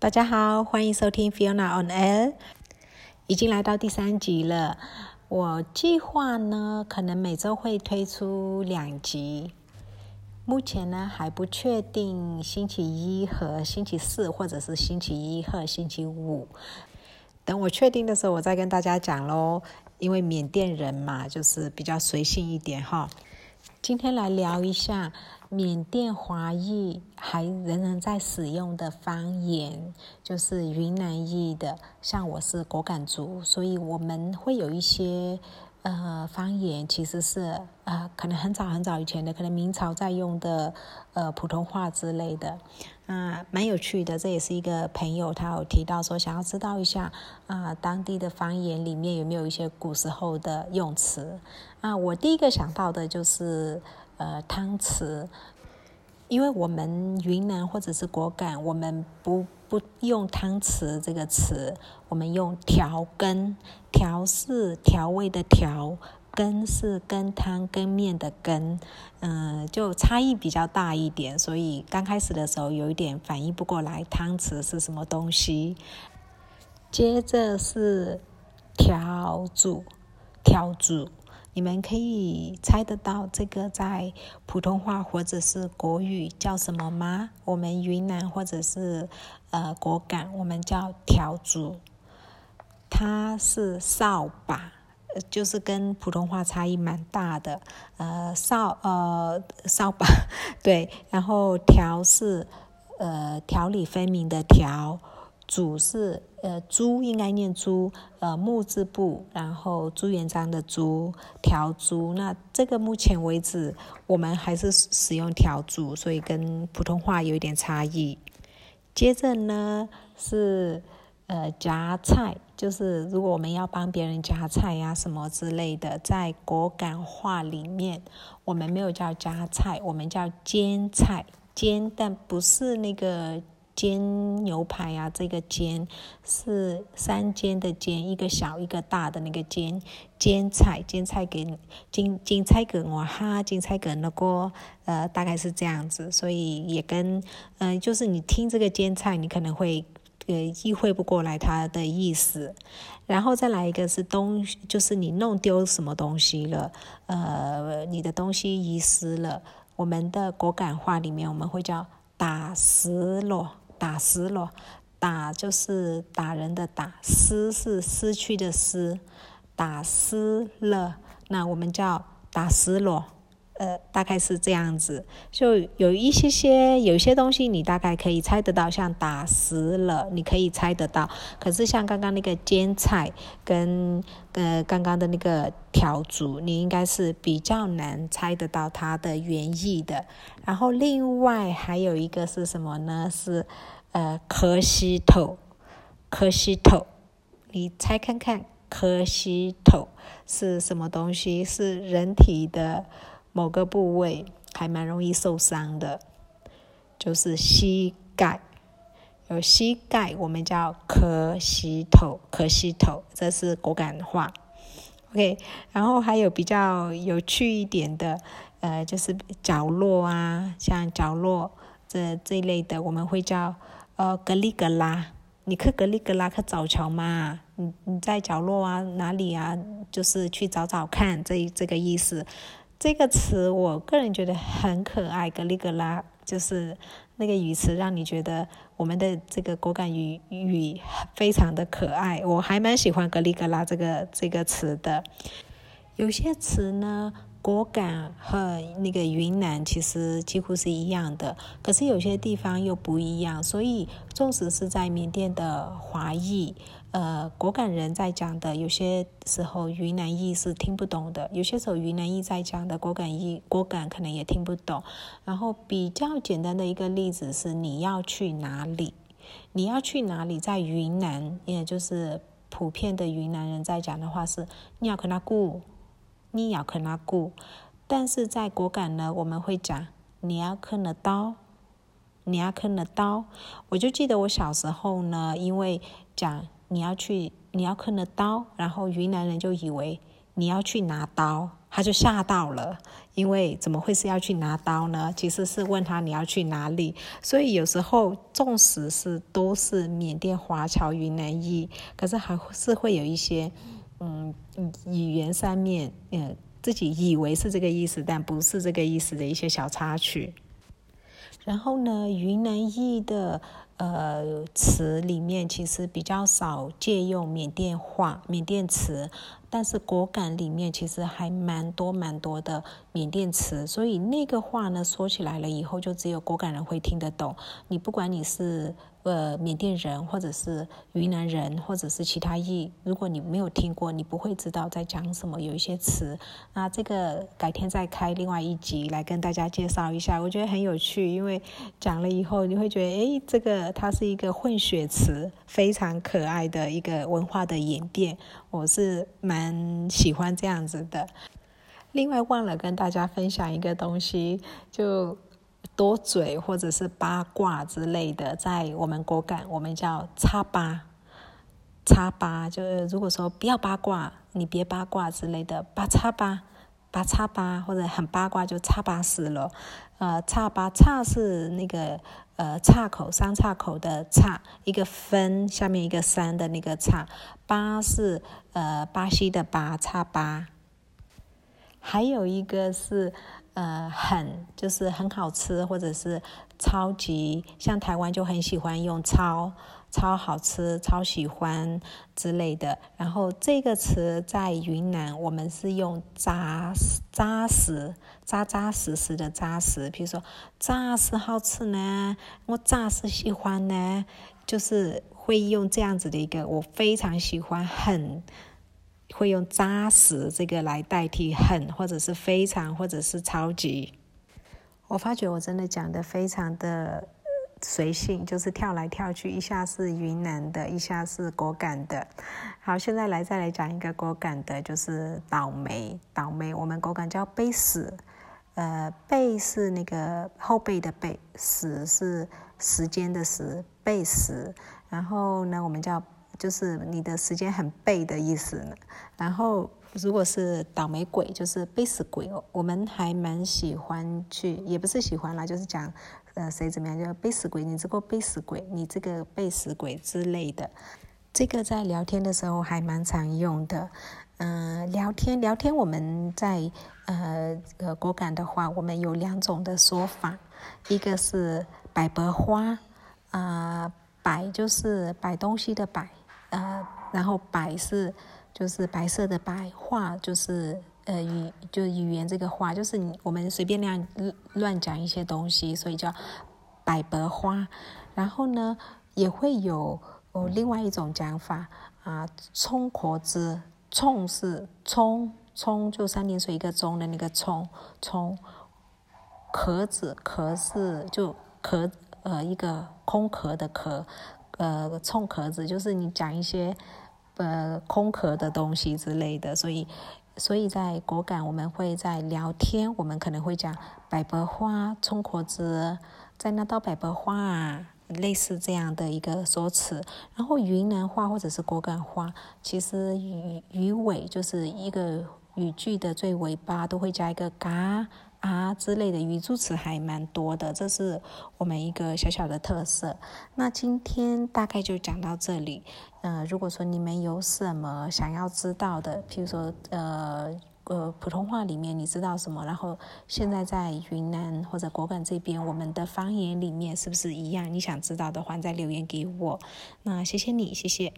大家好，欢迎收听 Fiona on Air，已经来到第三集了。我计划呢，可能每周会推出两集。目前呢还不确定星期一和星期四，或者是星期一和星期五。等我确定的时候，我再跟大家讲喽。因为缅甸人嘛，就是比较随性一点哈。今天来聊一下缅甸华裔还仍然在使用的方言，就是云南裔的。像我是果敢族，所以我们会有一些。呃，方言其实是呃，可能很早很早以前的，可能明朝在用的呃普通话之类的，啊，蛮有趣的。这也是一个朋友，他有提到说，想要知道一下啊，当地的方言里面有没有一些古时候的用词啊。我第一个想到的就是呃汤匙，因为我们云南或者是果敢，我们不。不用汤匙这个词，我们用调羹。调是调味的调，羹是羹汤羹面的羹，嗯，就差异比较大一点。所以刚开始的时候有一点反应不过来，汤匙是什么东西。接着是调煮，调煮。你们可以猜得到这个在普通话或者是国语叫什么吗？我们云南或者是呃果敢，我们叫条竹，它是扫把，就是跟普通话差异蛮大的。呃，扫呃扫把，对，然后条是呃条理分明的条。主是呃朱应该念朱呃木字部，然后朱元璋的朱条朱。那这个目前为止我们还是使用条竹，所以跟普通话有一点差异。接着呢是呃夹菜，就是如果我们要帮别人夹菜呀什么之类的，在果敢话里面我们没有叫夹菜，我们叫煎菜煎，但不是那个。煎牛排啊，这个煎是三煎的煎，一个小一个大的那个煎。煎菜，煎菜给煎煎菜给我哈，煎菜给那个呃，大概是这样子。所以也跟嗯，就是你听这个煎菜，你可能会呃意会不过来它的意思。然后再来一个是东，就是你弄丢什么东西了，呃，你的东西遗失了。我们的果敢话里面，我们会叫打失了。打失了，打就是打人的打，失是失去的失，打失了，那我们叫打失了，呃，大概是这样子，就有一些些，有些东西你大概可以猜得到，像打湿了，你可以猜得到，可是像刚刚那个煎菜跟呃刚刚的那个条竹，你应该是比较难猜得到它的原意的。然后另外还有一个是什么呢？是呃，磕西头，磕西头，你猜看看，磕西头是什么东西？是人体的某个部位，还蛮容易受伤的，就是膝盖。有膝盖，我们叫磕膝头，磕膝头，这是果敢话。OK，然后还有比较有趣一点的。呃，就是角落啊，像角落这这一类的，我们会叫呃格里格拉。你去格里格拉去找球嘛？你你在角落啊，哪里啊？就是去找找看，这这个意思。这个词我个人觉得很可爱，格里格拉就是那个语词，让你觉得我们的这个果敢语语非常的可爱。我还蛮喜欢格里格拉这个这个词的。有些词呢。果敢和那个云南其实几乎是一样的，可是有些地方又不一样。所以，纵使是在缅甸的华裔，呃，果敢人在讲的，有些时候云南裔是听不懂的；有些时候云南裔在讲的，果敢裔果敢可能也听不懂。然后，比较简单的一个例子是：你要去哪里？你要去哪里？在云南，也就是普遍的云南人在讲的话是：你要去哪顾？你要啃那骨，但是在果敢呢，我们会讲你要去哪刀，你要去哪刀。我就记得我小时候呢，因为讲你要去，你要啃的刀，然后云南人就以为你要去拿刀，他就吓到了，因为怎么会是要去拿刀呢？其实是问他你要去哪里。所以有时候，纵使是都是缅甸华侨云南裔，可是还是会有一些嗯语言上面嗯自己以为是这个意思，但不是这个意思的一些小插曲。然后呢，云南裔的呃词里面其实比较少借用缅甸话、缅甸词，但是果敢里面其实还蛮多蛮多的缅甸词，所以那个话呢说起来了以后，就只有果敢人会听得懂。你不管你是。呃，缅甸人，或者是云南人，或者是其他裔，如果你没有听过，你不会知道在讲什么。有一些词，那这个改天再开另外一集来跟大家介绍一下，我觉得很有趣，因为讲了以后你会觉得，诶，这个它是一个混血词，非常可爱的一个文化的演变，我是蛮喜欢这样子的。另外忘了跟大家分享一个东西，就。多嘴或者是八卦之类的，在我们果敢，我们叫插八，插八就是如果说不要八卦，你别八卦之类的，八叉八，八叉八或者很八卦就叉八死了。呃，叉八叉是那个呃叉口三叉口的叉，一个分下面一个三的那个叉，八是呃巴西的八叉八，还有一个是。呃，很就是很好吃，或者是超级像台湾就很喜欢用超超好吃、超喜欢之类的。然后这个词在云南，我们是用扎实扎实、扎扎实实的扎实。比如说，扎实好吃呢，我扎实喜欢呢，就是会用这样子的一个，我非常喜欢很。会用扎实这个来代替很，或者是非常，或者是超级。我发觉我真的讲的非常的随性，就是跳来跳去，一下是云南的，一下是果敢的。好，现在来再来讲一个果敢的，就是倒霉。倒霉，我们果敢叫背死，呃，背是那个后背的背，死是时间的时，背死。然后呢，我们叫。就是你的时间很背的意思呢。然后，如果是倒霉鬼，就是背死鬼哦。我们还蛮喜欢去，也不是喜欢啦，就是讲，呃，谁怎么样就背死鬼，你这个背死鬼，你这个背死鬼之类的。这个在聊天的时候还蛮常用的。嗯，聊天聊天，我们在呃呃果敢的话，我们有两种的说法，一个是摆白花，啊，摆就是摆东西的摆。呃，然后白是就是白色的白话，就是呃语就是语言这个话，就是你我们随便那样乱讲一些东西，所以叫百白花。然后呢，也会有哦另外一种讲法啊，葱壳子，葱是葱葱，就三点水一个钟的那个葱葱，壳子壳是就壳呃一个空壳的壳。呃，冲壳子就是你讲一些呃空壳的东西之类的，所以所以在果敢我们会在聊天，我们可能会讲百合花冲壳子，在那道百合花啊，类似这样的一个说辞。然后云南话或者是果敢话，其实语语尾就是一个语句的最尾巴都会加一个嘎。啊之类的语助词还蛮多的，这是我们一个小小的特色。那今天大概就讲到这里。嗯，如果说你们有什么想要知道的，譬如说呃呃普通话里面你知道什么，然后现在在云南或者果敢这边，我们的方言里面是不是一样？你想知道的话，再留言给我。那谢谢你，谢谢。